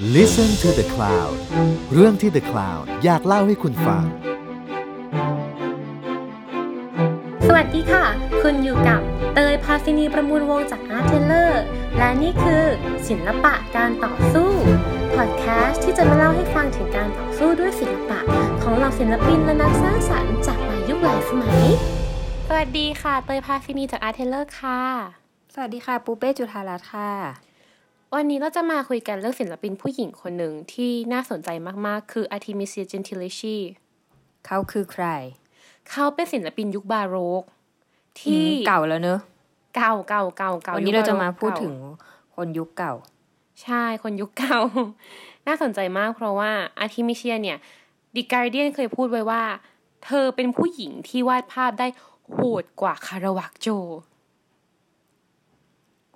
Listen to the Cloud เรื่องที่ The Cloud อยากเล่าให้คุณฟัง สวัสดีค่ะ คุณอยู่กับเตยพาซินีประมูลวงจาก Art Taylor และนี่คือศิลปะการต่อสู้พอดแคสต์ที่จะมาเล่าให้ฟังถึงการต่อสู้ด้วยศิลปะ ของเหล่าศิลปินและนักสร้างสรรค์จากหลายยุคหลายสมัย สวัสดีค่ะ เตยพาซินีจาก Art Taylor ค่ะ สวัสดีค่ะ ปูเป้จุธารัตน์ค่ะ วันนี้เราจะมาคุยกันเรื่องศิลปินผู้หญิงคนหนึ่งที่น่าสนใจมากๆ คือ Artemisia Gentileschi เขาคือใคร เขาเป็นศิลปินยุคบาโรก ที่เก่าแล้วเนอะเก่าเก่าเก่าเก่าวันยุนี้คเราจะบโกมาพูดเก่ถึงคนยุคเก่า ใช่คนยุคเก่า น่าสนใจมากเพราะว่าอาร์ทิมิเชียเนี่ยดิการเดียนเคยพูดไว้ว่า เธอเป็นผู้หญิงที่วาดภาพได้โหดกว่าคาราวัจโจ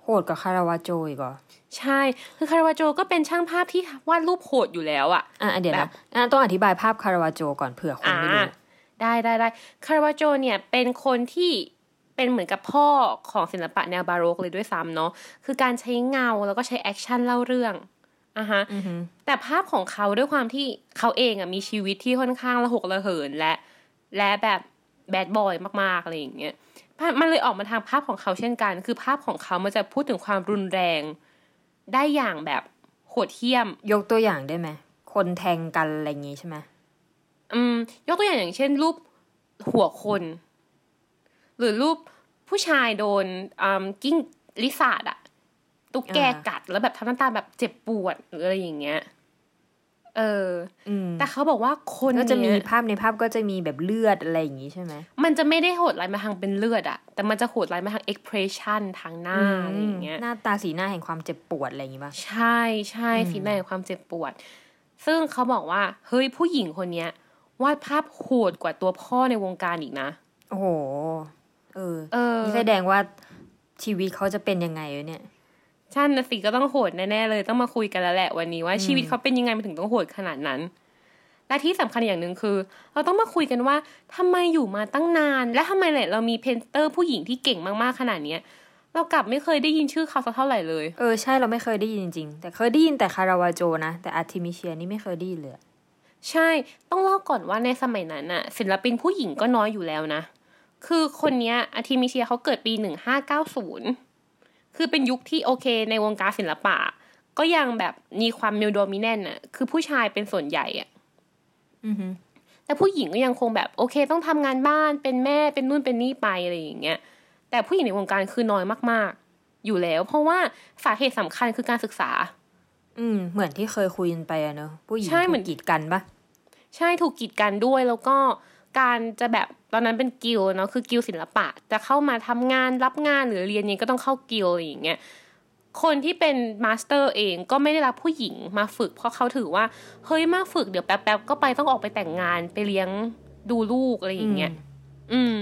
โหดกว่าคาราวาโจอีกเหรอใช่ คือคาราวาโจก็เป็นช่างภาพที่วาดรูปโหดอยู่แล้วอะอะเดี๋ยวแบนะบอะต้องอธิบายภาพคาราวาโจก่อนเผื่อคนไม่รู้อ่าได้ได้ได้คาราวาโจเนี่ยเป็นคนที่เป็นเหมือนกับพ่อของศิลปะแนวบาโรกเลยด้วยซ้ำเนาะคือการใช้เงาแล้วก็ใช้ action เล่าเรื่องอะฮะอือฮึแต่ภาพของเขาด้วยความที่เขาเองอะมีชีวิตที่ค่อนข้างระหกระเหินและ และแบบแบดบอยมากๆอะไรอย่างเงี้ยภาพ มันเลยออกมาทางภาพของเขาเช่นกัน คือภาพของเขามันจะพูดถึงความรุนแรง ได้อย่างแบบโหดเหี้ยม ยกตัวอย่างได้ไหม คนแทงกันอะไรอย่างงี้ใช่ไหมอืม ยกตัวอย่างอย่างเช่น รูปหัวคน หรือรูปผู้ชายโดนอืมกิ้งลิซาดอะตุ๊กแกกัดแล้วแบบทำหน้าตาแบบเจ็บปวดหรืออะไรอย่างเงี้ย เอออืมแต่เขาบอกว่าคนก็จะมีเนี้ยภาพในภาพก็จะมีแบบเลือดอะไรอย่างงี้ใช่ไหมมันจะไม่ได้โหดร้ายมาทางเป็นเลือดอะแต่มันจะโหดร้ายมาทาง expression ทางหน้าอะไรอย่างเงี้ยหน้าตาสีหน้าแห่งความเจ็บปวดอะไรอย่างงี้ป่ะใช่ใช่สีหน้าแห่งความเจ็บปวด ซึ่งเขาบอกว่าเฮ้ยผู้หญิงคนเนี้ยวาดภาพโหดกว่าตัวพ่อในวงการอีกนะ โอ้โห เออ เออ นี่แสดงว่าชีวิตเขาจะเป็นยังไงวะเนี่ยใช่นะสิก็ต้องโหดแน่ๆเลย ต้องมาคุยกันแล้วแหละวันนี้ว่าชีวิตเขาเป็นยังไงมันถึงต้องโหดขนาดนั้น และที่สำคัญอย่างหนึ่งคือ เราต้องมาคุยกันว่าทำไมอยู่มาตั้งนาน และทำไมเนี่ยเรามี painter ผู้หญิงที่เก่งมากๆขนาดเนี้ยเรากลับไม่เคยได้ยินชื่อเขาสักเท่าไหร่เลยย เออใช่เราไม่เคยได้ยินจริงๆ แต่เคยได้ยินแต่คาราวาโจนะ แต่อาร์ติมิเชียนี่ไม่เคยได้ยินเลย ใช่ต้องเล่าก่อนว่าในสมัยนั้นน่ะศิลปินผู้หญิงก็น้อยอยู่แล้วนะ คือคนเนี้ยอาร์ติมิเชียเขาเกิดปีหนึ่งห้าเก้าศูนย์ คือเป็นยุคที่โอเคในวงการศิลปะ ก็ยังแบบมีความมิลโดมิแนนน่ะคือผู้ชายเป็นส่วนใหญ่อะอือฮึแต่ผู้หญิงก็ยังคงแบบโอเค ต้องทำงานบ้านเป็นแม่เป็นนู่นเป็นนี่ไปอะไรอย่างเงี้ยแต่ผู้หญิงในวงการคือน้อยมาก ๆ อยู่แล้ว เพราะว่าสาเหตุสำคัญคือการศึกษา อืม เหมือนที่เคยคุยกันไปอะเนอะผู้หญิงใช่เหมืถูอนกกีดกันปะใช่ถูกกีดกันด้วยแล้วก็ การจะแบบตอนนั้นเป็นกิลด์เนาะคือกิลด์ศิลปะ จะเข้ามาทำงานรับงานหรือเรียนเนี้ก็ต้องเข้ากิลด์อะไรอย่างเงี้ยคนที่เป็น master เองก็ไม่ได้รับผู้หญิงมาฝึก เพราะเขาถือว่า เฮ้ยมาฝึกเดี๋ยวแป๊บๆก็ไปต้องออกไปแต่งงานไปเลี้ยงดูลูกอะไรอย่างเงี้ยอืม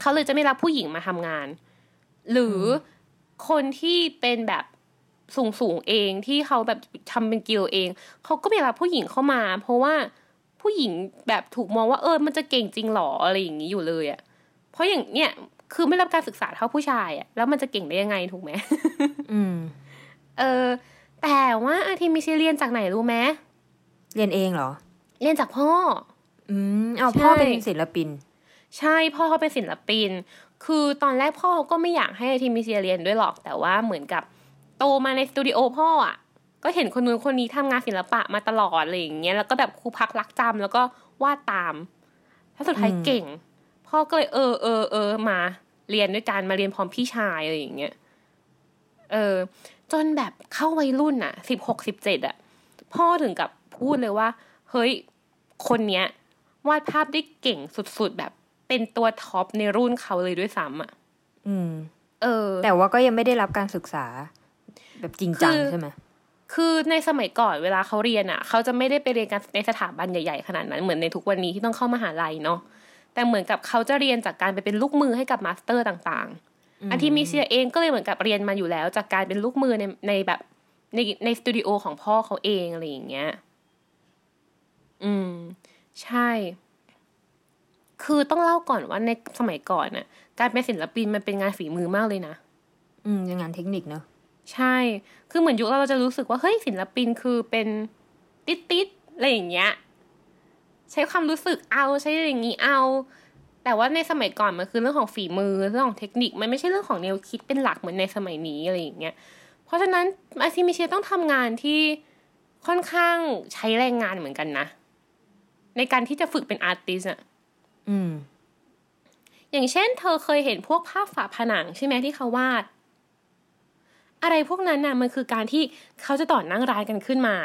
เขาเลยจะไม่รับผู้หญิงมาทำงาน หรืออคนที่เป็นแบบสูงสูงๆเองที่เขาแบบทำเป็นกิลด์เองเขาก็ไม่รับผู้หญิงเข้ามา เพราะว่า ผู้หญิงแบบถูกมองว่าเออมันจะเก่งจริงหรออะไรอย่างนี้อยู่เลยอะ่ะเพราะอย่างเนี้ยคือไม่รับการศึกษาเท่าผู้ชายอะ่ะแล้วมันจะเก่งได้ยังไงถูกไหมอืม เออ แต่ว่าอาทีมิชิเรียนจากไหนรู้ไหมเรียนเองเหรอ เรียนจากพ่อ อืมเอาใช่พ่อเป็นศิลปิน ใช่พ่อเขาเป็นศิลปิน คือตอนแรกพ่อก็ไม่อยากให้ทีมิเซียเรียนด้วยหรอก แต่ว่าเหมือนกับโตมาในสตูดิโอพ่ออะ ก็เห็นคนนู้นคนนี้ทำงานศิลปะมาตลอดอะไรอย่างเงี้ยแล้วก็แบบครูพักรักจำแล้วก็วาดตามถ้าสุดท้ายอืมเก่ง พ่อก็เลยเออเออเออมา เรียนด้วยกันมาเรียนพร้อมพี่ชายอะไรอย่างเงี้ยเออ จนแบบเข้าวัยรุ่นอะสิบหกสิบเจ็ดอะ พ่อถึงกับพูดเลยว่า เฮ้ย คนเนี้ย วาดภาพได้เก่งสุดๆแบบ เป็นตัวท็อปในรุ่นเขาเลยด้วยซ้ำอะ อืม เออ แต่ว่าก็ยังไม่ได้รับการศึกษา แบบจริงจังคือใช่ไหม คือในสมัยก่อนเวลาเขาเรียนอะ เขาจะไม่ได้ไปเรียนกันในสถาบันใหญ่ๆขนาดนั้นเหมือนในทุกวันนี้ที่ต้องเข้ามหาลัยเนาะแต่เหมือนกับเขาจะเรียนจากการไปเป็นลูกมือให้กับ master ต่างๆ อาร์ทิมิเซียเองก็เลยเหมือนกับเรียนมาอยู่แล้ว จากการเป็นลูกมือในในแบบในในสตูดิโอของพ่อเขาเองอะไรอย่างเงี้ย อืม ใช่ คือต้องเล่าก่อนว่าในสมัยก่อนน่ะ การเป็นศิลปินมันเป็นงานฝีมือมากเลยนะ อืมยังงานเทคนิคเนอะ ใช่ คือเหมือนยุคเราเราจะรู้สึกว่าเฮ้ยศิลปินคือเป็นติดติดๆอะไรอย่างเงี้ย ใช้ความรู้สึกเอาใช้อย่างนี้เอา แต่ว่าในสมัยก่อนมันคือเรื่องของฝีมือเรื่องของเทคนิคมันไม่ใช่เรื่องของแนวคิดเป็นหลักเหมือนในสมัยนี้อะไรอย่างเงี้ย เพราะฉะนั้นอาซิมิเชียต้องทำงานที่ค่อนข้างใช้แรงงานเหมือนกันนะ ในการที่จะฝึกเป็นอาร์ติสอะอืม อย่างเช่น เธอเคยเห็นพวกภาพฝาผนังใช่ไหมที่เขาวาด อะไรพวกนั้นน่ะมันคือการที่เขาจะต่อนั่งร้านกันขึ้นมา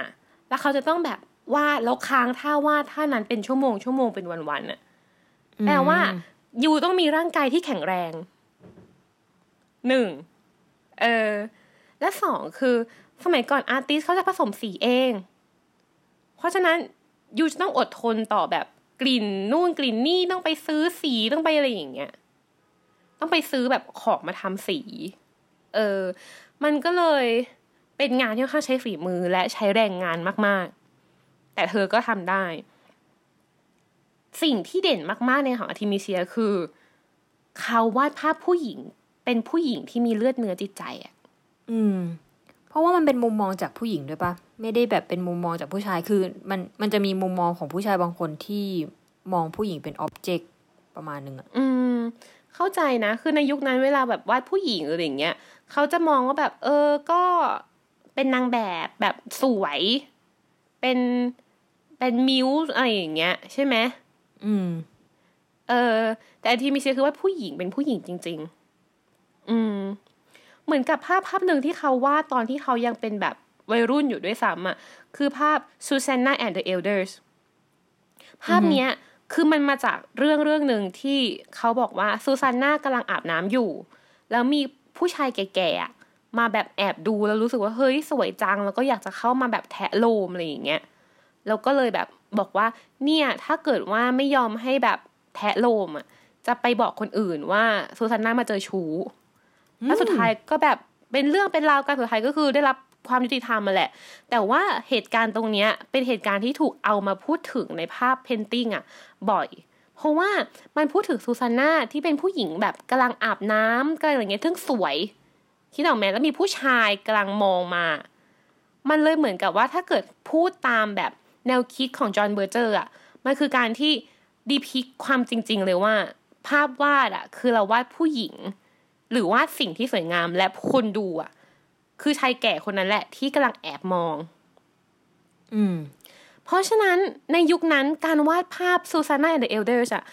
แล้วเขาจะต้องแบบวาดแล้วค้างท่าวาดท่านั้นเป็นชั่วโมงชั่วโมงเป็นวันๆน่ะแปลว่ายูต้องมีร่างกายที่แข็งแรงหนึ่งเออและสองคือสมัยก่อนอาร์ติสเขาจะผสมสีเอง เพราะฉะนั้นยูจะต้องอดทนต่อแบบกลิ่นนู่นกลิ่นนี่ต้องไปซื้อสีต้องไปอะไรอย่างเงี้ย ต้องไปซื้อแบบของมาทำสี เออ มันก็เลยเป็นงานที่ค่อนข้างใช้ฝีมือและใช้แรงงานมาก ๆ แต่เธอก็ทำได้ สิ่งที่เด่นมาก ๆ ในของอาร์ติมิเซียคือ เขาวาดภาพผู้หญิง เป็นผู้หญิงที่มีเลือดเนื้อจิตใจอะอืม เพราะว่ามันเป็นมุมมองจากผู้หญิงด้วยปะไม่ได้แบบเป็นมุมมองจากผู้ชายคือ มันมันจะมีมุมมองของผู้ชายบางคนที่มองผู้หญิงเป็นอ็อบเจกต์ประมาณหนึ่งอะอืม เข้าใจนะ คือในยุคนั้นเวลาแบบวาดผู้หญิงหรืออย่างเงี้ยเขาจะมองว่าแบบ เออก็เป็นนางแบบแบบสวย เป็นเป็นมิวส์อะไรอย่างเงี้ย ใช่ไหมอืม เออ แต่อันที่มีเชียคือว่าผู้หญิงเป็นผู้หญิงจริง ๆ อืม เหมือนกับภาพภาพหนึ่งที่เขาวาดตอนที่เขายังเป็นแบบวัยรุ่นอยู่ด้วยซ้ำอะ คือภาพ Susanna and the Elders ภาพเนี้ย คือมันมาจากเรื่องเรื่องหนึ่งที่เขาบอกว่าซูซานน่ากำลังอาบน้ำอยู่ แล้วมีผู้ชายแก่ๆมาแบบแอบดูแล้วรู้สึกว่าเฮ้ยสวยจัง แล้วก็อยากจะเข้ามาแบบแทะโลมอะไรอย่างเงี้ยแล้วก็เลยแบบบอกว่าเนี่ยถ้าเกิดว่าไม่ยอมให้แบบแทะโลมอะจะไปบอกคนอื่นว่าซูซานน่ามาเจอชู้แล้วสุดท้ายก็แบบเป็นเรื่องเป็นราวกันสุดท้ายก็คือได้รับ ความยุติธรรมมาแหละ แต่ว่าเหตุการณ์ตรงเนี้ยเป็นเหตุการณ์ที่ถูกเอามาพูดถึงในภาพเพนติงอะบ่อย เพราะว่ามันพูดถึงซูซาน่าที่เป็นผู้หญิงแบบกำลังอาบน้ำกำลังอะไรเงี้ยซึ่งสวยคิดออกไหมแล้วมีผู้ชายกำลังมองมา มันเลยเหมือนกับว่าถ้าเกิดพูดตามแบบแนวคิดของจอห์นเบอร์เจอร์อะมันคือการที่ depict ความจริง ๆ เลยว่า ภาพวาดอะคือเราวาดผู้หญิง หรือวาดสิ่งที่สวยงามและคนดูอะ คือชายแก่คนนั้นแหละที่กำลังแอบมอง อืม เพราะฉะนั้นในยุคนั้นการวาดภาพซูซาน่า and the elders อะ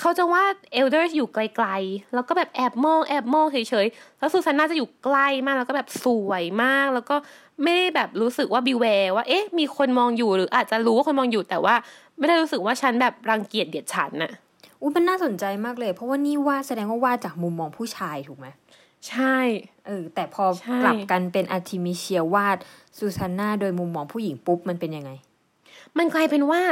เขาจะวาด elders อยู่ไกลๆ แล้วก็แบบแอบมองแอบมองเฉยๆ แล้วซูซาน่าจะอยู่ใกล้มากแล้วก็แบบสวยมาก แล้วก็ไม่ได้แบบรู้สึกว่า beware ว่า เอ๊ะ มีคนมองอยู่หรืออาจจะรู้ว่าคนมองอยู่แต่ว่า ไม่ได้รู้สึกว่าฉันแบบรังเกียจเดียดฉันน่ะ อุ้ยมันน่าสนใจมากเลย เพราะว่านี่วาดแสดงว่าวาดจากมุมมองผู้ชายถูกไหม ใช่เออแต่พอใช่กลับกันเป็นอาร์ติมิเชียวาดซูซานนาโดยมุมมองผู้หญิงปุ๊บมันเป็นยังไง มันกลายเป็นว่า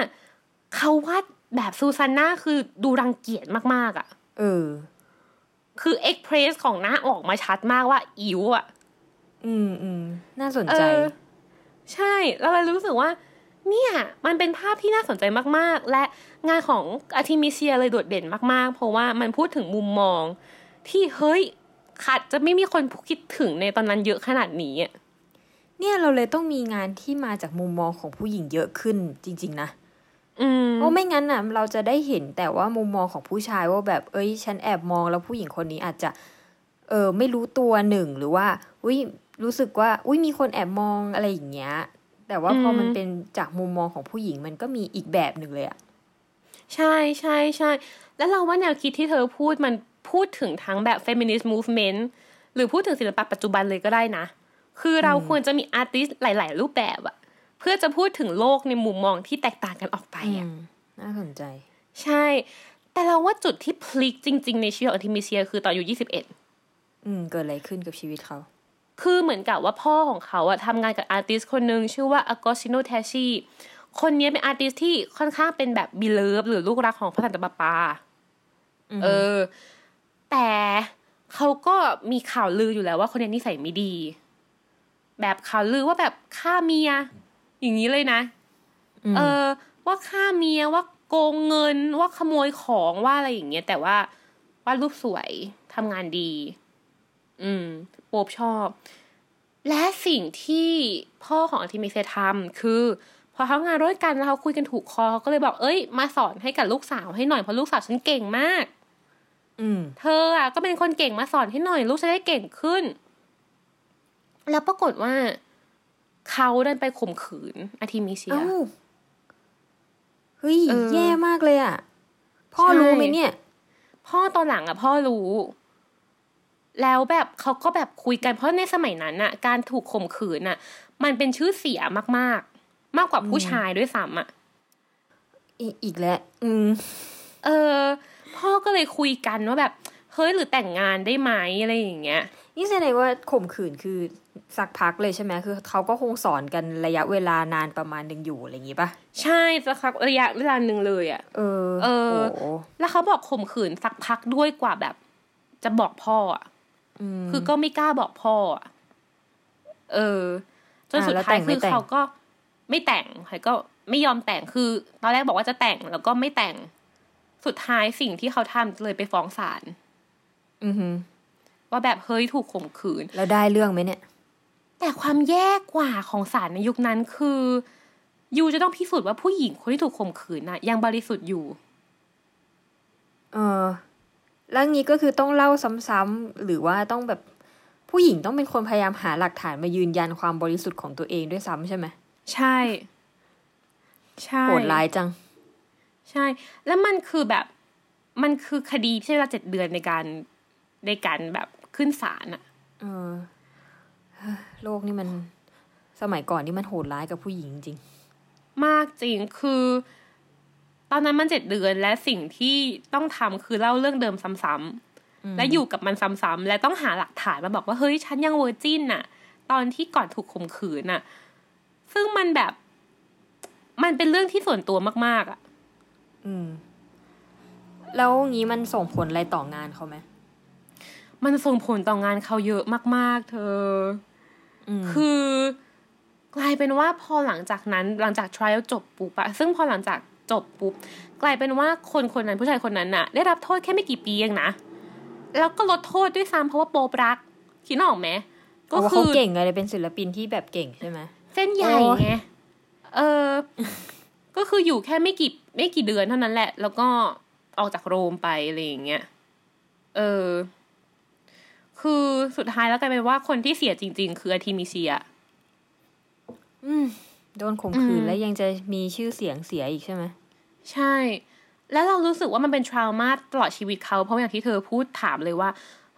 เขาวาดแบบซูซาน่าคือดูรังเกียจมากๆอะเออ คือเอ็กเพรสของหน้าออกมาชัดมากว่าอิ๋วอะอืมอืมน่าสนใจเออใช่เราเลยรู้สึกว่า เนี่ย มันเป็นภาพที่น่าสนใจมากๆ และงานของอาร์ติมิเซียเลยโดดเด่นมากๆ เพราะว่ามันพูดถึงมุมมองที่เฮ้ย ขาดจะไม่มีคนคิดถึงในตอนนั้นเยอะขนาดนี้อะเนี่ยเราเลยต้องมีงานที่มาจากมุมมองของผู้หญิงเยอะขึ้นจริง ๆ นะอืมเพราะไม่งั้นน่ะเราจะได้เห็นแต่ว่ามุมมองของผู้ชายว่าแบบเอ้ย ฉันแอบมองแล้วผู้หญิงคนนี้อาจจะ เออไม่รู้ตัวหนึ่งหรือว่าอุ้ยรู้สึกว่า อุ้ยมีคนแอบมองอะไรอย่างเงี้ย แต่ว่าพอมันเป็นจากมุมมองของผู้หญิงมันก็มีอีกแบบหนึ่งเลยอะใช่ใช่ใช่แล้วเราว่าแนวคิดที่เธอพูดมัน พูดถึงทั้งแบบ feminist movement หรือพูดถึงศิลปะปัจจุบันเลยก็ได้นะ คือเราควรจะมีอาร์ติสหลาย ๆ รูปแบบอะเพื่อจะพูดถึงโลกในมุมมองที่แตกต่างกันออกไปอะอืมน่าสนใจ ใช่ แต่เราว่าจุดที่พลิกจริง ๆ ในชีวิตของทิมิเซีย คือตอนอายุ21อืม เกิดอะไรขึ้นกับชีวิตเขา คือเหมือนกับว่าพ่อของเขาอะทำงานกับอาร์ติสคนหนึ่งชื่อว่าอากอชิโนเทชิคนนี้เป็นอาร์ติสที่ค่อนข้างเป็นแบบบิเลิฟหรือลูกรักของพระสันตะปาปา เออ แต่เขาก็มีข่าวลืออยู่แล้วว่าคนนี้นิสัยไม่ดี แบบข่าวลือว่าแบบฆ่าเมีย อย่างนี้เลยนะ เออ ว่าฆ่าเมียว่าโกงเงินว่าขโมยของว่าอะไรอย่างเงี้ยแต่ว่าว่าดรูปสวยทำงานดี อืมโป๊บชอบแสิ่งที่พ่อของอาร์ติมิเซียทำคือ พอเขางานร่วมกันแล้วเขาคุยกันถูกคอเขาก็เลยบอกเอ้ย มาสอนให้กับลูกสาวให้หน่อยเพราะลูกสาวฉันเก่งมากอืม เธออะก็เป็นคนเก่งมาสอนให้หน่อย ลูกจะได้เก่งขึ้น แล้วปรากฏว่า เขาดันไปข่มขืนอาร์ติมิเซียเอ้าเฮ้ยเออแย่มากเลยอะ พ่อใช่รู้ไหมเนี่ย พ่อตอนหลังอะ พ่อรู้ แล้วแบบเขาก็แบบคุยกันเพราะในสมัยนั้นอะ การถูกข่มขืนอะ มันเป็นชื่อเสียมาก ๆ มากกว่าผู้ชายด้วยซ้ำอะอีอีกแล้วอืม เออ พ่อก็เลยคุยกันว่าแบบเฮ้ยหรือแต่งงานได้ไหมอะไรอย่างเงี้ยนี่แสดงว่าข่มขืนคือสักพักเลยใช่ไหมคือเขาก็คงสอนกันระยะเวลานานประมาณหนึ่งอยู่อะไรอย่างงี้ป่ะใช่สักพักระยะเวลาหนึ่งเลยอะเออ เออโอ้โหแล้วเขาบอกข่มขืนสักพักด้วยกว่าแบบ จะบอกพ่ออะอืมคือก็ไม่กล้าบอกพ่ออะเออจนอ่าสุดแล้วท้ายแต่งไม่คือแต่งเขาก็ไม่แต่งใครก็ไม่ยอมแต่งคือ ตอนแรกบอกว่าจะแต่งแล้วก็ไม่แต่ง สุดท้ายสิ่งที่เขาทำเลยไปฟ้องศาลอือหือว่าแบบเฮ้ยถูกข่มขืน แล้วได้เรื่องไหมเนี่ย แต่ความแย่กว่าของศาลในยุคนั้นคือยูจะต้องพิสูจน์ว่าผู้หญิงคนที่ถูกข่มขืนน่ะ ยังบริสุทธิ์อยู่ เออแล้วงี้ก็คือต้องเล่าซ้ำๆหรือว่าต้องแบบผู้หญิงต้องเป็นคนพยายามหาหลักฐานมายืนยันความบริสุทธิ์ของตัวเองด้วยซ้ำใช่ไหมใช่ ใช่โหดร้ายจัง ใช่ แล้วมันคือแบบมันคือคดีที่ใช้เวลาเจ็ดเดือนในการในการแบบขึ้นศาลอะเออเฮ้ยโลกนี่มันสมัยก่อนนี่มันโหดร้ายกับผู้หญิงจริง มากจริงคือ ตอนนั้นมันเจ็ดเดือนและสิ่งที่ต้องทำคือเล่าเรื่องเดิมซ้ำๆและอยู่กับมันซ้ำๆและต้องหาหลักฐานมาบอกว่าเฮ้ยฉันยังเวอร์จินน่ะ ตอนที่ก่อนถูกข่มขืนน่ะ ซึ่งมันแบบ มันเป็นเรื่องที่ส่วนตัวมากๆอะ อืม แล้วงี้มันส่งผลอะไรต่องานเขาไหมมันส่งผลต่องานเขาเยอะมาก ๆ เธออืมคือกลายเป็นว่าพอหลังจากนั้นหลังจาก trial จบปุ๊บอะซึ่งพอหลังจากจบปุ๊บ กลายเป็นว่าคนคนนั้นผู้ชายคนนั้นน่ะได้รับโทษแค่ไม่กี่ปีเองนะ แล้วก็ลดโทษด้วยซ้ำเพราะว่าโป๊ปรักคิดออกไหมเพราะว่าเขาเก่งไงเลยเป็นศิลปินที่แบบเก่งใช่ไหมเส้นใหญ่โอ้ยไงเออ ก็คืออยู่แค่ไม่กี่ไม่กี่เดือนเท่านั้นแหละ แล้วก็ออกจากโรมไปอะไรอย่างเงี้ย เออ คือสุดท้ายแล้วกลายเป็นว่าคนที่เสียจริง ๆ คืออาร์ทิมิเซีย อืม โดนข่มขืนอืมแล้วยังจะมีชื่อเสียงเสียอีกใช่ไหม ใช่ แล้วเรารู้สึกว่ามันเป็น trauma ตลอดชีวิตเขา เพราะอย่างที่เธอพูดถามเลยว่า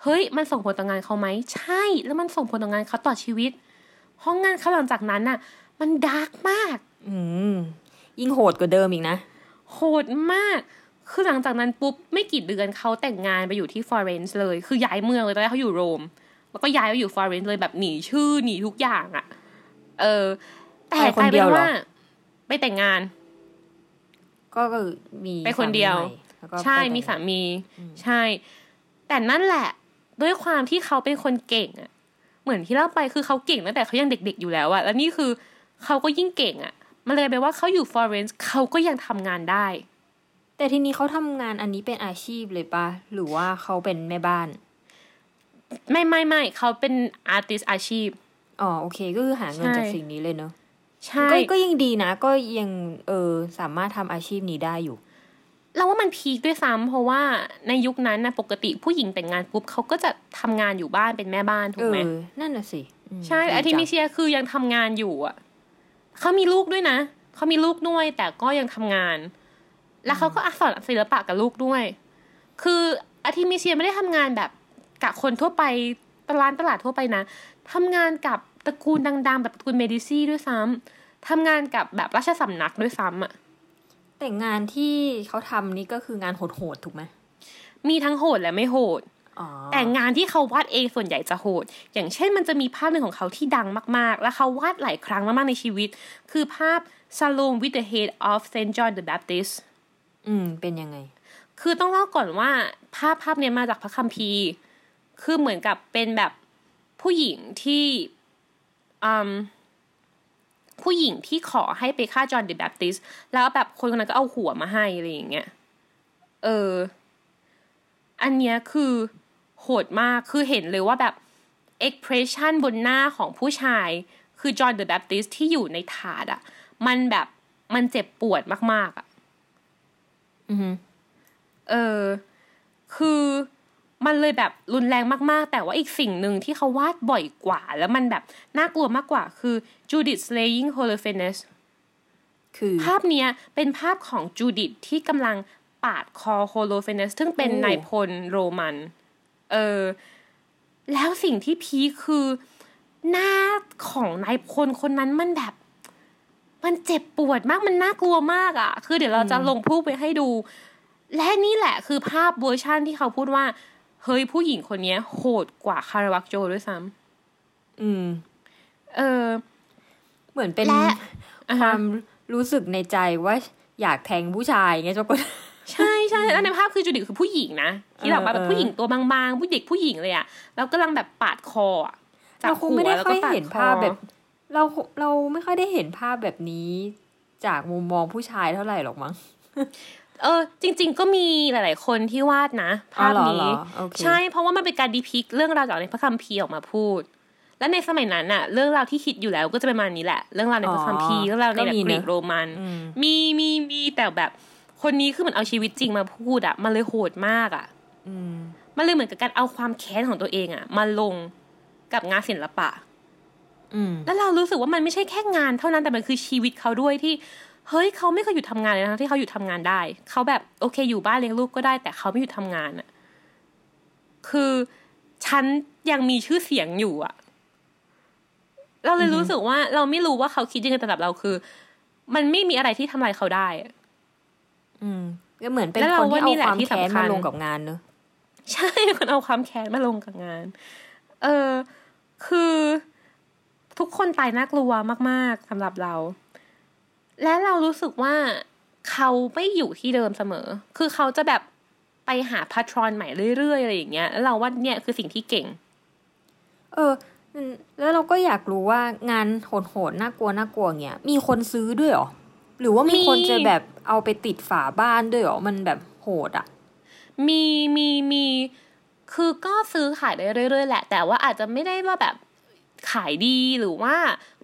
เฮ้ย มันส่งผลต่องานเขาไหม ใช่ แล้วมันส่งผลต่องานเขาต่อชีวิตเพราะงานเขาหลังจากนั้นน่ะ มัน dark มาก อืม ยิ่งโหดกว่าเดิมอีกนะ โหดมาก คือหลังจากนั้นปุ๊บไม่กี่เดือนเขาแต่งงานไปอยู่ที่ฟลอเรนซ์เลย คือย้ายเมืองเลยตอนแรกเขาอยู่โรม แล้วก็ย้ายไปอยู่ฟลอเรนซ์เลยแบบหนีชื่อหนีทุกอย่างอะ่ะ เออ แต่ไปคนกลายเดีเป็ยวนเหรอว่าไปแต่งงาน ก็คือมีไปคนเดียวสามีใหม่แล้วก็ใช่ไปแต่งมีสามี ใช่ แต่นั่นแหละ ด้วยความที่เขาเป็นคนเก่งอะเหมือนที่เล่าไปคือเขาเก่งตั้งแต่เขายังเด็ก ๆอยู่แล้วอะแล้วนี่คือเขาก็ยิ่งเก่งอะ มันเลยแปลว่าเขาอยู่ฟลอเรนซ์เขาก็ยังทำงานได้ แต่ทีนี้เขาทำงานอันนี้เป็นอาชีพเลยปะหรือว่าเขาเป็นแม่บ้าน ไม่ไม่ไม่เขาเป็นอาร์ติสอาชีพอ๋อโอเคก็คือหาเงินใช่จากสิ่งนี้เลยเนอะใช่ก็ก็ยังดีนะ ก็ยังเออสามารถทำอาชีพนี้ได้อยู่ เราว่ามันพีคด้วยซ้ำเพราะว่าในยุคนั้นนะปกติผู้หญิงแต่งงานปุ๊บเขาก็จะทำงานอยู่บ้านเป็นแม่บ้านถูเอกไหมอนั่นน่ะสิอืมใช่ดีอาร์ทิจังมิเซียคือยังทำงานอยู่อะ เขามีลูกด้วยนะเขามีลูกด้วย แต่ก็ยังทำงาน แล้วเขาก็สอนศิลปะกับลูกด้วย คืออาร์ทิมิเซียไม่ได้ทำงานแบบกับคนทั่วไปตลาดตลาดทั่วไปนะทำงานกับตระกูลดัง ๆ แบบตระกูลเมดิซี่ด้วยซ้ำทำงานกับแบบราชสำนักด้วยซ้ำอะแต่งานที่เขาทำนี่ก็คืองานโหดๆถูกไหมมีทั้งโหดและไม่โหดอ๋อ แต่งานที่เขาวาดเองส่วนใหญ่จะโหด อย่างเช่นมันจะมีภาพหนึ่งของเขาที่ดังมากๆ และเขาวาดหลายครั้งมากๆในชีวิต คือภาพ Salome with the head of Saint John the Baptist อืม เป็นยังไง คือต้องเล่าก่อนว่าภาพภาพเนี้ยมาจากพระคัมภีร์ คือเหมือนกับเป็นแบบผู้หญิงที่อืมผู้หญิงที่ขอให้ไปฆ่าจอห์นเดอะแบปติสแล้วแบบคนคนนั้นก็เอาหัวมาให้อะไรอย่างเงี้ย เออ อันเนี้ยคือ โหดมากคือเห็นเลยว่าแบบ expression บนหน้าของผู้ชาย คือจอห์นเดอะแบปติสที่อยู่ในถาดอะมันแบบมันเจ็บปวดมาก ๆอะอือฮึเออ คือมันเลยแบบรุนแรงมากๆ แต่ว่าอีกสิ่งหนึ่งที่เขาวาดบ่อยกว่า แล้วมันแบบน่ากลัวมากกว่าคือ Judith slaying Holofernes คือภาพเนี้ยเป็นภาพของจูดิตที่กำลังปาดคอโฮโลเฟเนส ซึ่งเป็นโอ้นายพลโรมัน เออ แล้วสิ่งที่ peak คือหน้าของนายพลคนนั้นมันแบบ มันเจ็บปวดมากมันน่ากลัวมากอะ่ะ คือเดี๋ยวเราจะลงรูปไปให้ดู และนี่แหละคือภาพเวอร์ชั่นที่เขาพูดว่า เฮ้ยผู้หญิงคนเนี้ยโหดกว่าคาราวักโจด้วยซ้อืมำเออ เหมือนเป็นและอ่าคฮะวามรู้สึกในใจว่าอยากแทงผู้ชายไงเจ้าก็ใช่ใช่ แล้วในภาพคือจูดิตคือผู้หญิงนะที่แบบว่าแบบเออผู้หญิงตัวบางๆ ผู้เด็กผู้หญิงเลยอะแล้วกำลังแบบปาดคออะจากเราคงไม่ได้หัวแล้วค่ก็อยปาดเห็นคอภาพแบบ เราเราไม่ค่อยได้เห็นภาพแบบนี้ จากมุมมองผู้ชายเท่าไหร่หรอกมั้งเออจริง ๆ ก็มีหลาย ๆ คนที่วาดนะ ภาพอ๋อเหรอนี้เหรอโอเคใช่เพราะว่ามันเป็นการดีพิกเรื่องราวจากในพระคัมภีร์ออกมาพูด และในสมัยนั้นอะเรื่องราวที่คิดอยู่แล้วก็จะเป็นประมาณนี้แหละ เรื่องราวในพระคัมภีร์เรื่องราวในแบบกรีกโรมันอืมมีมีมีแต่แบบ คนนี้คือเหมือนเอาชีวิตจริงมาพูดอะมันเลยโหดมากอะอืมมันเลยเหมือนกับการเอาความแค้นของตัวเองอะมาลงกับงานศิลปะอืมแล้วเรารู้สึกว่ามันไม่ใช่แค่งานเท่านั้นแต่มันคือชีวิตเขาด้วยที่ เฮ้ยเขาไม่เคยหยุดทำงานเลยนะที่เขาหยุดทำงานได้เขาแบบโอเค อยู่บ้านเลี้ยงลูกก็ได้ แต่เขาไม่หยุดทำงานอะคือฉันยังมีชื่อเสียงอยู่อะเราเลยรู้สึกว่า เราไม่รู้ว่าเขาคิดยังไงแต่สำหรับเราคือ มันไม่มีอะไรที่ทำลายเขาได้ อะอืมก็เหมือนเป็นแล้วคเรานที่ว่านี่เอาแหละความที่แค้นสำคัมาญลงกับงานเนอะใช่คนเอาความแค้นมาลงกับงาน เออ คือทุกคนตายน่ากลัวมาก ๆสำหรับเรา และเรารู้สึกว่าเขาไม่อยู่ที่เดิมเสมอ คือเขาจะแบบไปหาพาทรอนใหม่เรื่อยๆอะไรอย่างเงี้ย แล้วเราว่าเนี่ยคือสิ่งที่เก่ง เอออืมแล้วเราก็อยากรู้ว่างานโหดๆน่ากลัวน่ากลัวเงี้ย มีคนซื้อด้วยเหรอ หรือว่ามีคนจะแบบเอาไปติดฝาบ้านด้วยหรอ มันแบบโหดอะมีมีมีคือก็ซื้อขายได้เรื่อยๆแหละ แต่ว่าอาจจะไม่ได้ว่าแบบขายดีหรือว่า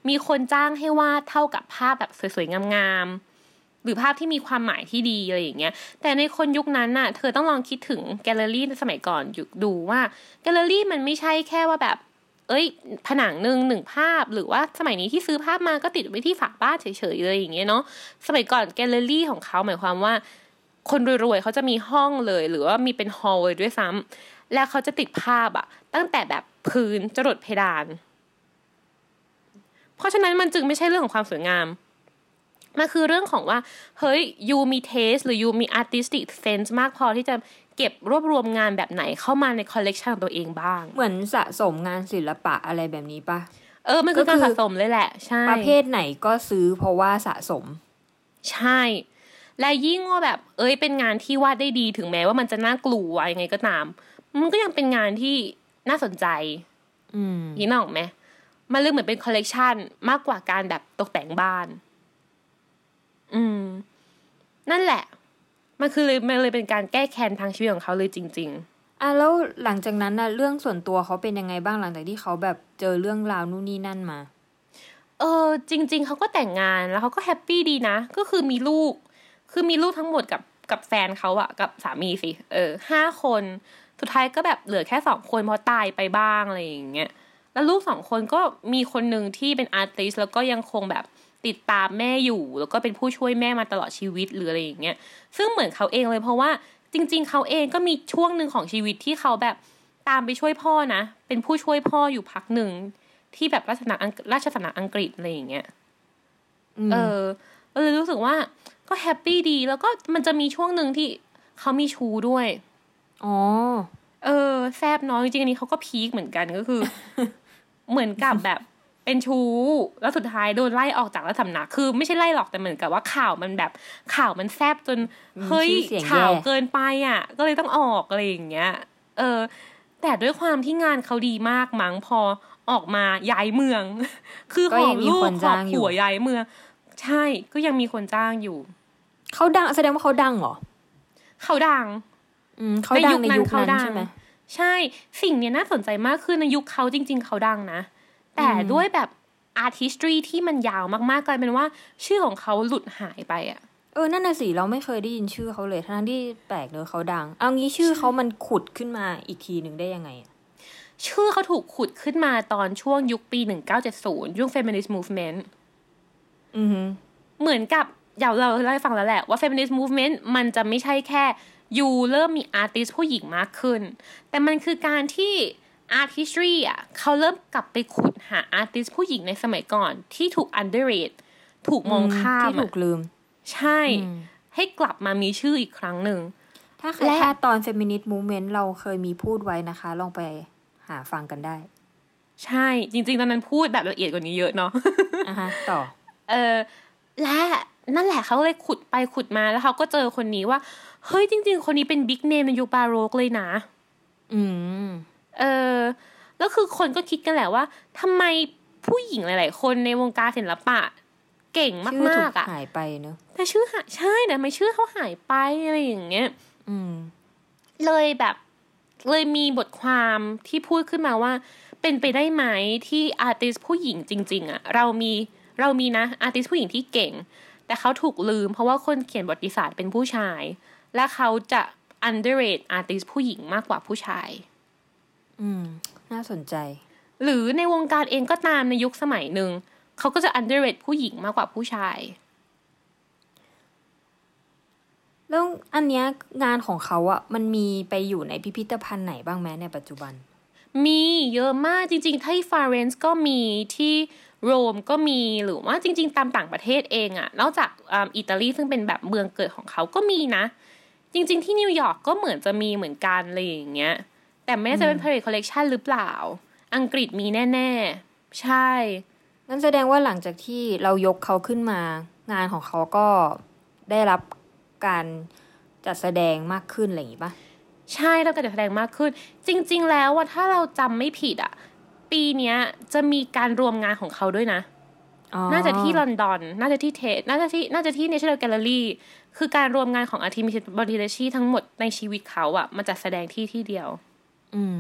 มีคนจ้างให้วาดเท่ากับภาพแบบสวยๆ งามๆ หรือภาพที่มีความหมายที่ดีอะไรอย่างเงี้ย แต่ในคนยุคนั้นน่ะ เธอต้องลองคิดถึงแกลเลอรี่ในสมัยก่อนอยู่ดูว่าแกลเลอรี่มันไม่ใช่แค่ว่าแบบ เอ้ย ผนังหนึ่งหนึ่งภาพ หรือว่าสมัยนี้ที่ซื้อภาพมาก็ติดไว้ที่ฝาบ้านเฉยๆเลยอย่างเงี้ยเนาะสมัยก่อนแกลเลอรี่ของเขาหมายความว่า คนรวยๆเขาจะมีห้องเลย หรือว่ามีเป็นฮอลล์เลยด้วยซ้ำแล้วเขาจะติดภาพอะตั้งแต่แบบพื้นจรดเพดาน เพราะฉะนั้นมันจึงไม่ใช่เรื่องของความสวยงาม มันคือเรื่องของว่า เฮ้ย you มี taste หรือ you มี artistic sense มากพอที่จะเก็บรวบรวมงานแบบไหนเข้ามาในคอลเลกชันของตัวเองบ้าง เหมือนสะสมงานศิลปะอะไรแบบนี้ปะเออ มันคือก็การคือสะสมเลยแหละ ใช่ ประเภทไหนก็ซื้อเพราะว่าสะสม ใช่ และยิ่งว่าแบบ เอ้ย เป็นงานที่วาดได้ดีถึงแม้ว่ามันจะน่ากลัวยังไงก็ตาม มันก็ยังเป็นงานที่น่าสนใจ อืมยินออกไหมมันเลยเหมือนเป็นคอลเลกชันมากกว่าการแบบตกแต่งบ้าน อืม นั่นแหละ มันคือเลยมันเลยเป็นการแก้แค้นทางชีวิตของเขาเลยจริงอะแล้วหลังจากนั้นนะเรื่องส่วนตัวเขาเป็นยังไงบ้างหลังจากที่เขาแบบเจอเรื่องราวนู่นนี่นั่นมาๆเออ จริง ๆเขาก็แต่งงานแล้วเขาก็แฮปปี้ดีนะ ก็คือมีลูก คือมีลูกทั้งหมดกับกับแฟนเขาอะกับสามีสิ เออห้าคน สุดท้ายก็แบบเหลือแค่สองคนเพราะตายไปบ้างอะไรอย่างเงี้ยแล้วลูกสองคนก็มีคนหนึ่งที่เป็นอาร์ติสแล้วก็ยังคงแบบ ติดตามแม่อยู่ แล้วก็เป็นผู้ช่วยแม่มาตลอดชีวิตหรืออะไรอย่างเงี้ยซึ่งเหมือนเขาเองเลยเพราะว่าจริง ๆ เขาเองก็มีช่วงหนึ่งของชีวิตที่เขาแบบตามไปช่วยพ่อนะ เป็นผู้ช่วยพ่ออยู่พักหนึ่งที่แบบราชสำนักอังราชสำนักอังกฤษอะไรอย่างเงี้ยอืมเออก็เลยรู้สึกว่าก็แฮปปี้ดีแล้วก็มันจะมีช่วงหนึ่งที่เขามีชูด้วย อ๋อ เออ แซบเน้อยจริงๆอันนี้เขาก็พีคเหมือนกันก็คือ เหมือนกับแบบ เป็นชู้แล้วสุดท้ายโดนไล่ออกจากราชสำนักคือ ไม่ใช่ไล่หรอกแต่เหมือนกับว่าข่าวมันแบบข่าวมันแซบจนมีเฮ้ยชื่อเสียงข่าวแย่เกินไปอะ ก็เลยต้องออกอะไรอย่างเงี้ย เออ แต่ด้วยความที่งานเขาดีมากมั้งพอออกมาย้ายเมือง คือก็หอยับงมีลูคกนหอจ้าบงอยู่ผัวย้ายเมือง ใช่ก็ยังมีคนจ้างอยู่เขาดังแสดงว่าเขาดังเหรอเขาดัง อืมเขาดังในยุคเขานั้นดังใช่ไหมใช่ สิ่งเนี้ยน่าสนใจมากคือในยุคเขาจริง ๆ เขาดังนะ แต่ด้วยแบบ artistry ที่มันยาวมากๆกลายเป็นว่า ชื่อของเขาหลุดหายไปอะเออ นั่นน่ะสิ เราไม่เคยได้ยินชื่อเขาเลย ทั้งที่แปลกเนอะเขาดัง เอางี้ชื่อเขามันขุดขึ้นมาอีกทีหนึ่งได้ยังไงอะชื่อเขาถูกขุดขึ้นมาตอนช่วงยุคปี 1970 ยุค feminist movement อือฮึเหมือนกับเดี๋ยวเราเล่าให้ฟังแล้วแหละว่า feminist movement มันจะไม่ใช่แค่ยูเริ่มมีอาร์ติสผู้หญิงมากขึ้น แต่มันคือการที่ artistry อะเขาเริ่มกลับไปขุดหาอาร์ติสผู้หญิงในสมัยก่อน ที่ถูก underrate ถูกมองข้ามที่ถูอะกลืม ใช่ ให้กลับมามีชื่ออีกครั้งหนึ่ง ถ้าใครและพลาดตอน feminist movement เราเคยมีพูดไว้นะคะ ลองไปหาฟังกันได้ ใช่จริง ๆ ตอนนั้นพูดแบบละเอียดกว่านี้เยอะเนาะอะฮะต่อ เออและนั่นแหละเขาเลยขุดไปขุดมาแล้วเขาก็เจอคนนี้ว่า เฮ้ยจริง ๆ คนนี้เป็นบิ๊กเนมในยุคบาโรกเลยนะ อืม เออแล้วคือคนก็คิดกันแหละว่าทำไมผู้หญิงหลาย ๆ คนในวงการศิลปะ เก่งชื่อมาถูกกๆอะหายไปเนอะแต่ชื่อหายใช่แต่ทำไม่ชื่อเขาหายไปอะไรอย่างเงี้ย อืม เลยแบบ เลยมีบทความที่พูดขึ้นมาว่า เป็นไปได้ไหมที่อาร์ติสผู้หญิงจริง ๆอะเรามีเรามีนะอาร์ติสผู้หญิงที่เก่ง แต่เขาถูกลืมเพราะว่าคนเขียนประวัติศาสตร์เป็นผู้ชาย และเขาจะ underrate artist ผู้หญิงมากกว่าผู้ชาย อืม น่าสนใจ หรือในวงการเองก็ตามในยุคสมัยหนึ่งเขาก็จะ underrate ผู้หญิงมากกว่าผู้ชาย แล้วอันเนี้ยงานของเขาอะมันมีไปอยู่ในพิพิธภัณฑ์ไหนบ้างไหมในปัจจุบัน มีเยอะมากจริงๆ ที่ฟลอเรนซ์ก็มีที่โรมก็มีหรือว่าจริง ๆ ตามต่างประเทศเองอะนอกจากอ่าอิตาลีซึ่งเป็นแบบเมืองเกิดของเขาก็มีนะ จริง ๆ ที่นิวยอร์กก็เหมือนจะมีเหมือนกันอะไรอย่างเงี้ย แต่ไม่แน่ใจเป็น private collection หรือเปล่า อังกฤษมีแน่ ๆ ใช่ นั่นแสดงว่าหลังจากที่เรายกเขาขึ้นมา งานของเขาก็ได้รับการจัดแสดงมากขึ้นอะไรอย่างงี้ปะใช่เราก็จะแสดงมากขึ้น จริง ๆ แล้วว่าถ้าเราจำไม่ผิดอะปีเนี้ยจะมีการรวมงานของเขาด้วยนะอ๋อน่าจะที่ลอนดอน น่าจะที่เทสน่าจะที่ น่าจะที่ National Gallery คือการรวมงานของอาร์ติมิชบอดิเลชีทั้งหมดในชีวิตเขาอะมาจัดแสดงที่ที่เดียว อืม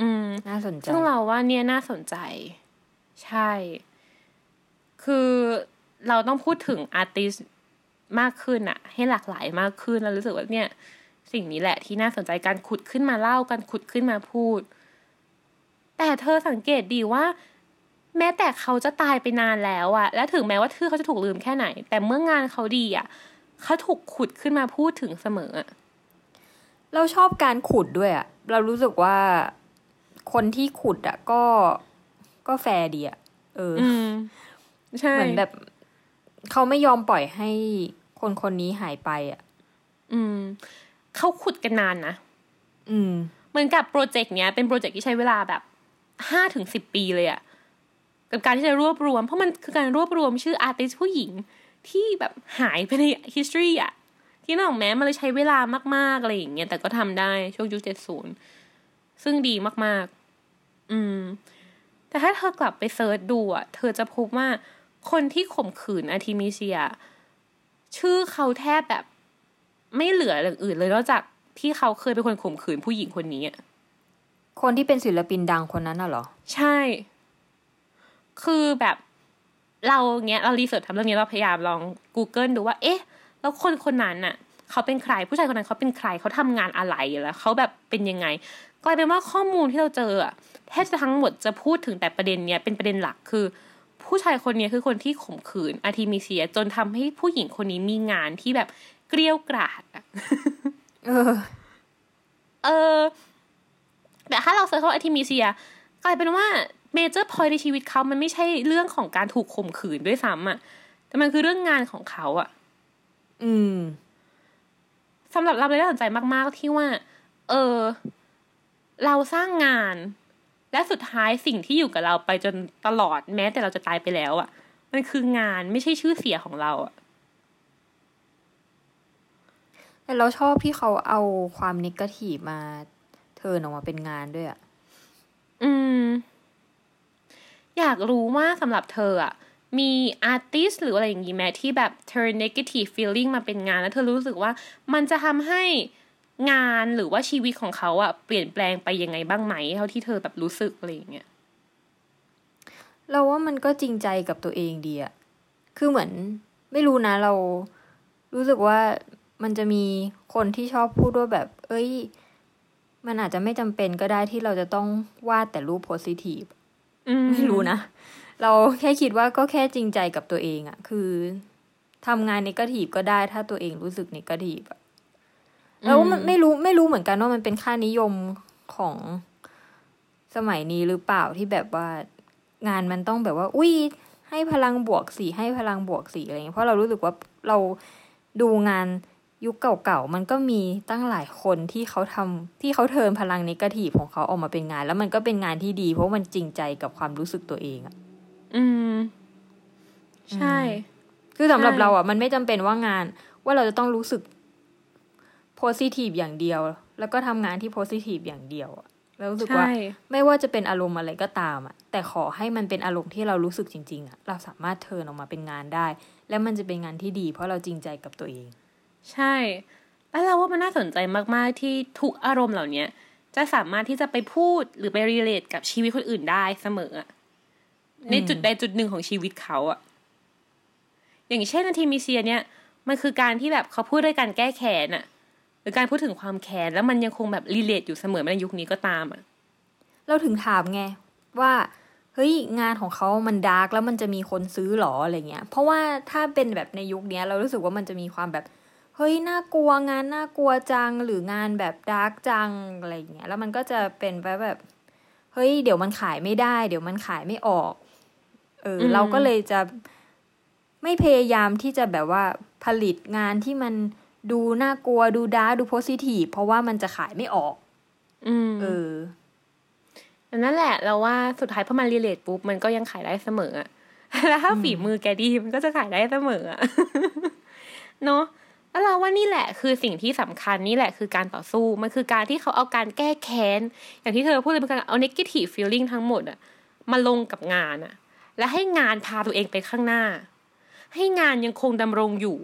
อืม น่าสนใจซึ่งเราว่าเนี่ยน่าสนใจ ใช่ คือเราต้องพูดถึงอาร์ติสมากขึ้นอะให้หลากหลายมากขึ้นแล้วรู้สึกว่าเนี่ย สิ่งนี้แหละที่น่าสนใจการขุดขึ้นมาเล่าการขุดขึ้นมาพูด แต่เธอสังเกตดีว่า แม้แต่เขาจะตายไปนานแล้วอะและถึงแม้ว่าชื่อเขาจะถูกลืมแค่ไหน แต่เมื่องานเขาดีอะเขาถูกขุดขึ้นมาพูดถึงเสมออะ เราชอบการขุดด้วยอะเรารู้สึกว่าคนที่ขุดอะก็ก็แฟร์ดีอะเออออืมใช่เหมือนแบบ เขาไม่ยอมปล่อยให้คนคนนี้หายไปอะอืม เขาขุดกันนานนะอืมเหมือนกับโปรเจกต์เนี้ยเป็นโปรเจกต์ที่ใช้เวลาแบบห้าถึงสิบปีเลยอะกับการที่จะรวบรวม เพราะมันคือการรวบรวมชื่ออาร์ติสผู้หญิงที่แบบหายไปใน history อะ ที่นกออกแม้มันเลยใช้เวลามากๆอะไรอย่างเงี้ยแต่ก็ทำได้ช่วงยุคเจ็ดศูนย์ซึ่งดีมากๆ อืม แต่ถ้าเธอกลับไป search ดูอะเธอจะพบว่าคนที่ข่มขืนอาร์ทิมิเซีย ชื่อเขาแทบแบบ ไม่เหลืออย่างอื่นเลยนอกจากที่เขาเคยเป็นคนข่มขืนผู้หญิงคนนี้อะคนที่เป็นศิลปินดังคนนั้นน่ะเหรอ ใช่ คือแบบเราเนี้ยเรา research ทำเรื่องนี้เราพยายามลอง Google ดูว่า เอ๊ะ แล้วคนคนนั้นน่ะเขาเป็นใครผู้ชายคนนั้นเขาเป็นใครเขาทำงานอะไรแล้วเขาแบบเป็นยังไงกลายเป็นว่าข้อมูลที่เราเจออะแทบจะทั้งหมดจะพูดถึงแต่ประเด็นเนี้ยเป็นประเด็นหลักคือ ผู้ชายคนนี้คือคนที่ข่มขืนอาร์ทิมิเซีย จนทำให้ผู้หญิงคนนี้มีงานที่แบบเกรี้ยวกราดอะเออ เออ แต่ถ้าเรา search คำว่าอาร์ทิมิเซีย กลายเป็นว่า major point ในชีวิตเขามันไม่ใช่เรื่องของการถูกข่มขืนด้วยซ้ำอะแต่มันคือเรื่องงานของเขาอะ อืมสำหรับเราเลยน่าสนใจมากๆที่ว่า เออ เราสร้างงาน และสุดท้ายสิ่งที่อยู่กับเราไปจนตลอดแม้แต่เราจะตายไปแล้วอะมันคืองานไม่ใช่ชื่อเสียงของเราอะแต่เราชอบที่เขาเอาความนิเกทีฟมาเทิร์นออกมาเป็นงานด้วยอะอืม อยากรู้ว่าสำหรับเธออะ มีอาร์ติสหรืออะไรอย่างงี้ไหมที่แบบ turn negative feeling มาเป็นงาน แล้วเธอรู้สึกว่ามันจะทำให้งานหรือว่าชีวิตของเขาอะเปลี่ยนแปลงไปยังไงบ้างไหมเท่าที่เธอแบบรู้สึกอะไรอย่างเงี้ยเราว่ามันก็จริงใจกับตัวเองดีอะคือเหมือนไม่รู้นะเรารู้สึกว่ามันจะมีคนที่ชอบพูดว่าแบบ เอ้ย มันอาจจะไม่จำเป็นก็ได้ที่เราจะต้องวาดแต่รูปโพสิทีฟไม่รู้นะ เราแค่คิดว่าก็แค่จริงใจกับตัวเองอะคือทำงานนกาทีฟก็ได้ถ้าตัวเองรู้สึกนกาทีฟอะแล้วมันไม่รู้ไม่รู้เหมือนกันว่ามันเป็นค่านิยมของสมัยนี้หรือเปล่าที่แบบว่างานมันต้องแบบว่า อุ้ยให้พลังบวกสีให้พลังบวกสีอะไรเงี้ยเพราะเรารู้สึกว่าเราดูงานยุคเก่าๆมันก็มีตั้งหลายคนที่เขาทำที่เขาเทินพลังนิกาทีฟของเขาออกมาเป็นงาน แล้วมันก็เป็นงานที่ดี เพราะมันจริงใจกับความรู้สึกตัวเองอะ อืม ใช่ คือสำหรับใช่เราอะ มันไม่จำเป็นว่างาน ว่าเราจะต้องรู้สึกโพสิทีฟอย่างเดียว แล้วก็ทำงานที่โพสิทีฟอย่างเดียวอะเรารู้สึกว่าใช่ไม่ว่าจะเป็นอารมณ์อะไรก็ตามอะ แต่ขอให้มันเป็นอารมณ์ที่เรารู้สึกจริง ๆ อะ เราสามารถเทิร์นออกมาเป็นงานได้ และมันจะเป็นงานที่ดี เพราะเราจริงใจกับตัวเอง ใช่ แล้วเราว่ามันน่าสนใจมาก ๆ ที่ทุกอารมณ์เหล่าเนี้ยจะสามารถที่จะไปพูดหรือไป relate กับชีวิตคนอื่นได้เสมออะ ในจุดใดจุดหนึ่งของชีวิตเขาอะอย่างเช่นอาร์ทิมิเซียเนี่ย มันคือการที่แบบเขาพูดด้วยการแก้แค้นอะหรือการพูดถึงความแค้นแล้วมันยังคงแบบ relate อยู่เสมอแม้ในยุคนี้ก็ตามอะเราถึงถามไงว่าเฮ้ยงานของเขามัน dark แล้วมันจะมีคนซื้อหรออะไรเงี้ย เพราะว่าถ้าเป็นแบบในยุคนี้เรารู้สึกว่ามันจะมีความแบบ เฮ้ยน่ากลัวงานน่ากลัวจังหรืองานแบบ dark จังอะไรเงี้ยแล้วมันก็จะเป็นไปแบบ เฮ้ยเดี๋ยวมันขายไม่ได้ เดี๋ยวมันขายไม่ออก เออ อืมเราก็เลยจะไม่พยายามที่จะแบบว่าผลิตงานที่มันดูน่ากลัวดู dark ดู positive เพราะว่ามันจะขายไม่ออก อืมเอออันนั่นแหละเราว่าสุดท้ายพอมันรีเลทปุ๊บมันก็ยังขายได้เสมออะแล้วถ้าฝีมือแกดีมันก็จะขายได้เสมออะเนาะแล้วเราว่านี่แหละคือสิ่งที่สำคัญนี่แหละคือการต่อสู้มันคือการที่เขาเอาการแก้แค้น อย่างที่เธอพูดเลยเป็นการเอา negative feeling ทั้งหมดอะมาลงกับงานอะ และให้งานพาตัวเองไปข้างหน้า ให้งานยังคงดำรงอยู่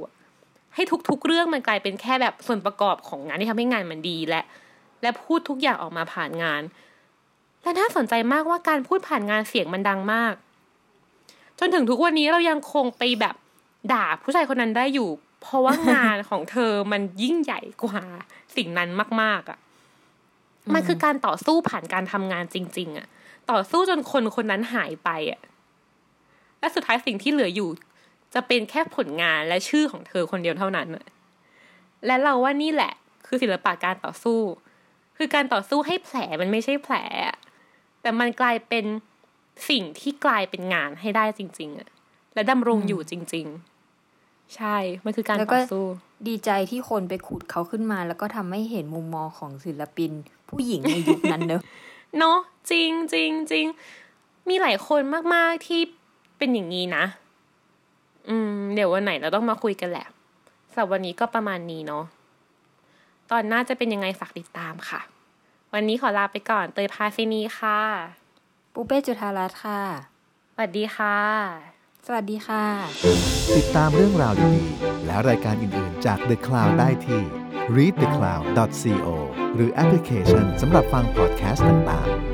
ให้ทุกๆเรื่องมันกลายเป็นแค่แบบส่วนประกอบของงานที่ทำให้งานมันดีและ และพูดทุกอย่างออกมาผ่านงาน และน่าสนใจมากว่าการพูดผ่านงานเสียงมันดังมาก จนถึงทุกวันนี้เรายังคงไปแบบด่าผู้ชายคนนั้นได้อยู่ เพราะว่างานของเธอมันยิ่งใหญ่กว่าสิ่งนั้นมาก ๆอะมันคือการต่อสู้ผ่านการทำงานจริง ๆอะ ต่อสู้จนคนคนนั้นหายไปอะ และสุดท้ายสิ่งที่เหลืออยู่ จะเป็นแค่ผลงานและชื่อของเธอคนเดียวเท่านั้นอะและเราว่านี่แหละ คือศิลปะการต่อสู้ คือการต่อสู้ให้แผลมันไม่ใช่แผลอะแต่มันกลายเป็นสิ่งที่กลายเป็นงานให้ได้จริง ๆอะและดำรงอยู่จริง ๆ ใช่ มันคือการแล้วก็ต่อสู้ ดีใจที่คนไปขุดเขาขึ้นมา แล้วก็ทำให้เห็นมุมมองของศิลปิน ผู้หญิงในยุคนั้นเนอะเนาะจริงจริงจริงมีหลายคนมากๆที่ เป็นอย่างนี้นะ อืม เดี๋ยววันไหนเราต้องมาคุยกันแหละสำหรับวันนี้ก็ประมาณนี้เนาะ ตอนหน้าจะเป็นยังไงฝากติดตามค่ะ วันนี้ขอลาไปก่อน เตยพาซินีค่ะ ปูเป้จุธารัตน์ค่ะ สวัสดีค่ะ สวัสดีค่ะ ติดตามเรื่องราวดีๆ และรายการอื่นๆ จาก The Cloud ได้ที่ readthecloud.co หรือแอปพลิเคชันสำหรับฟังพอดแคสต์ต่างๆ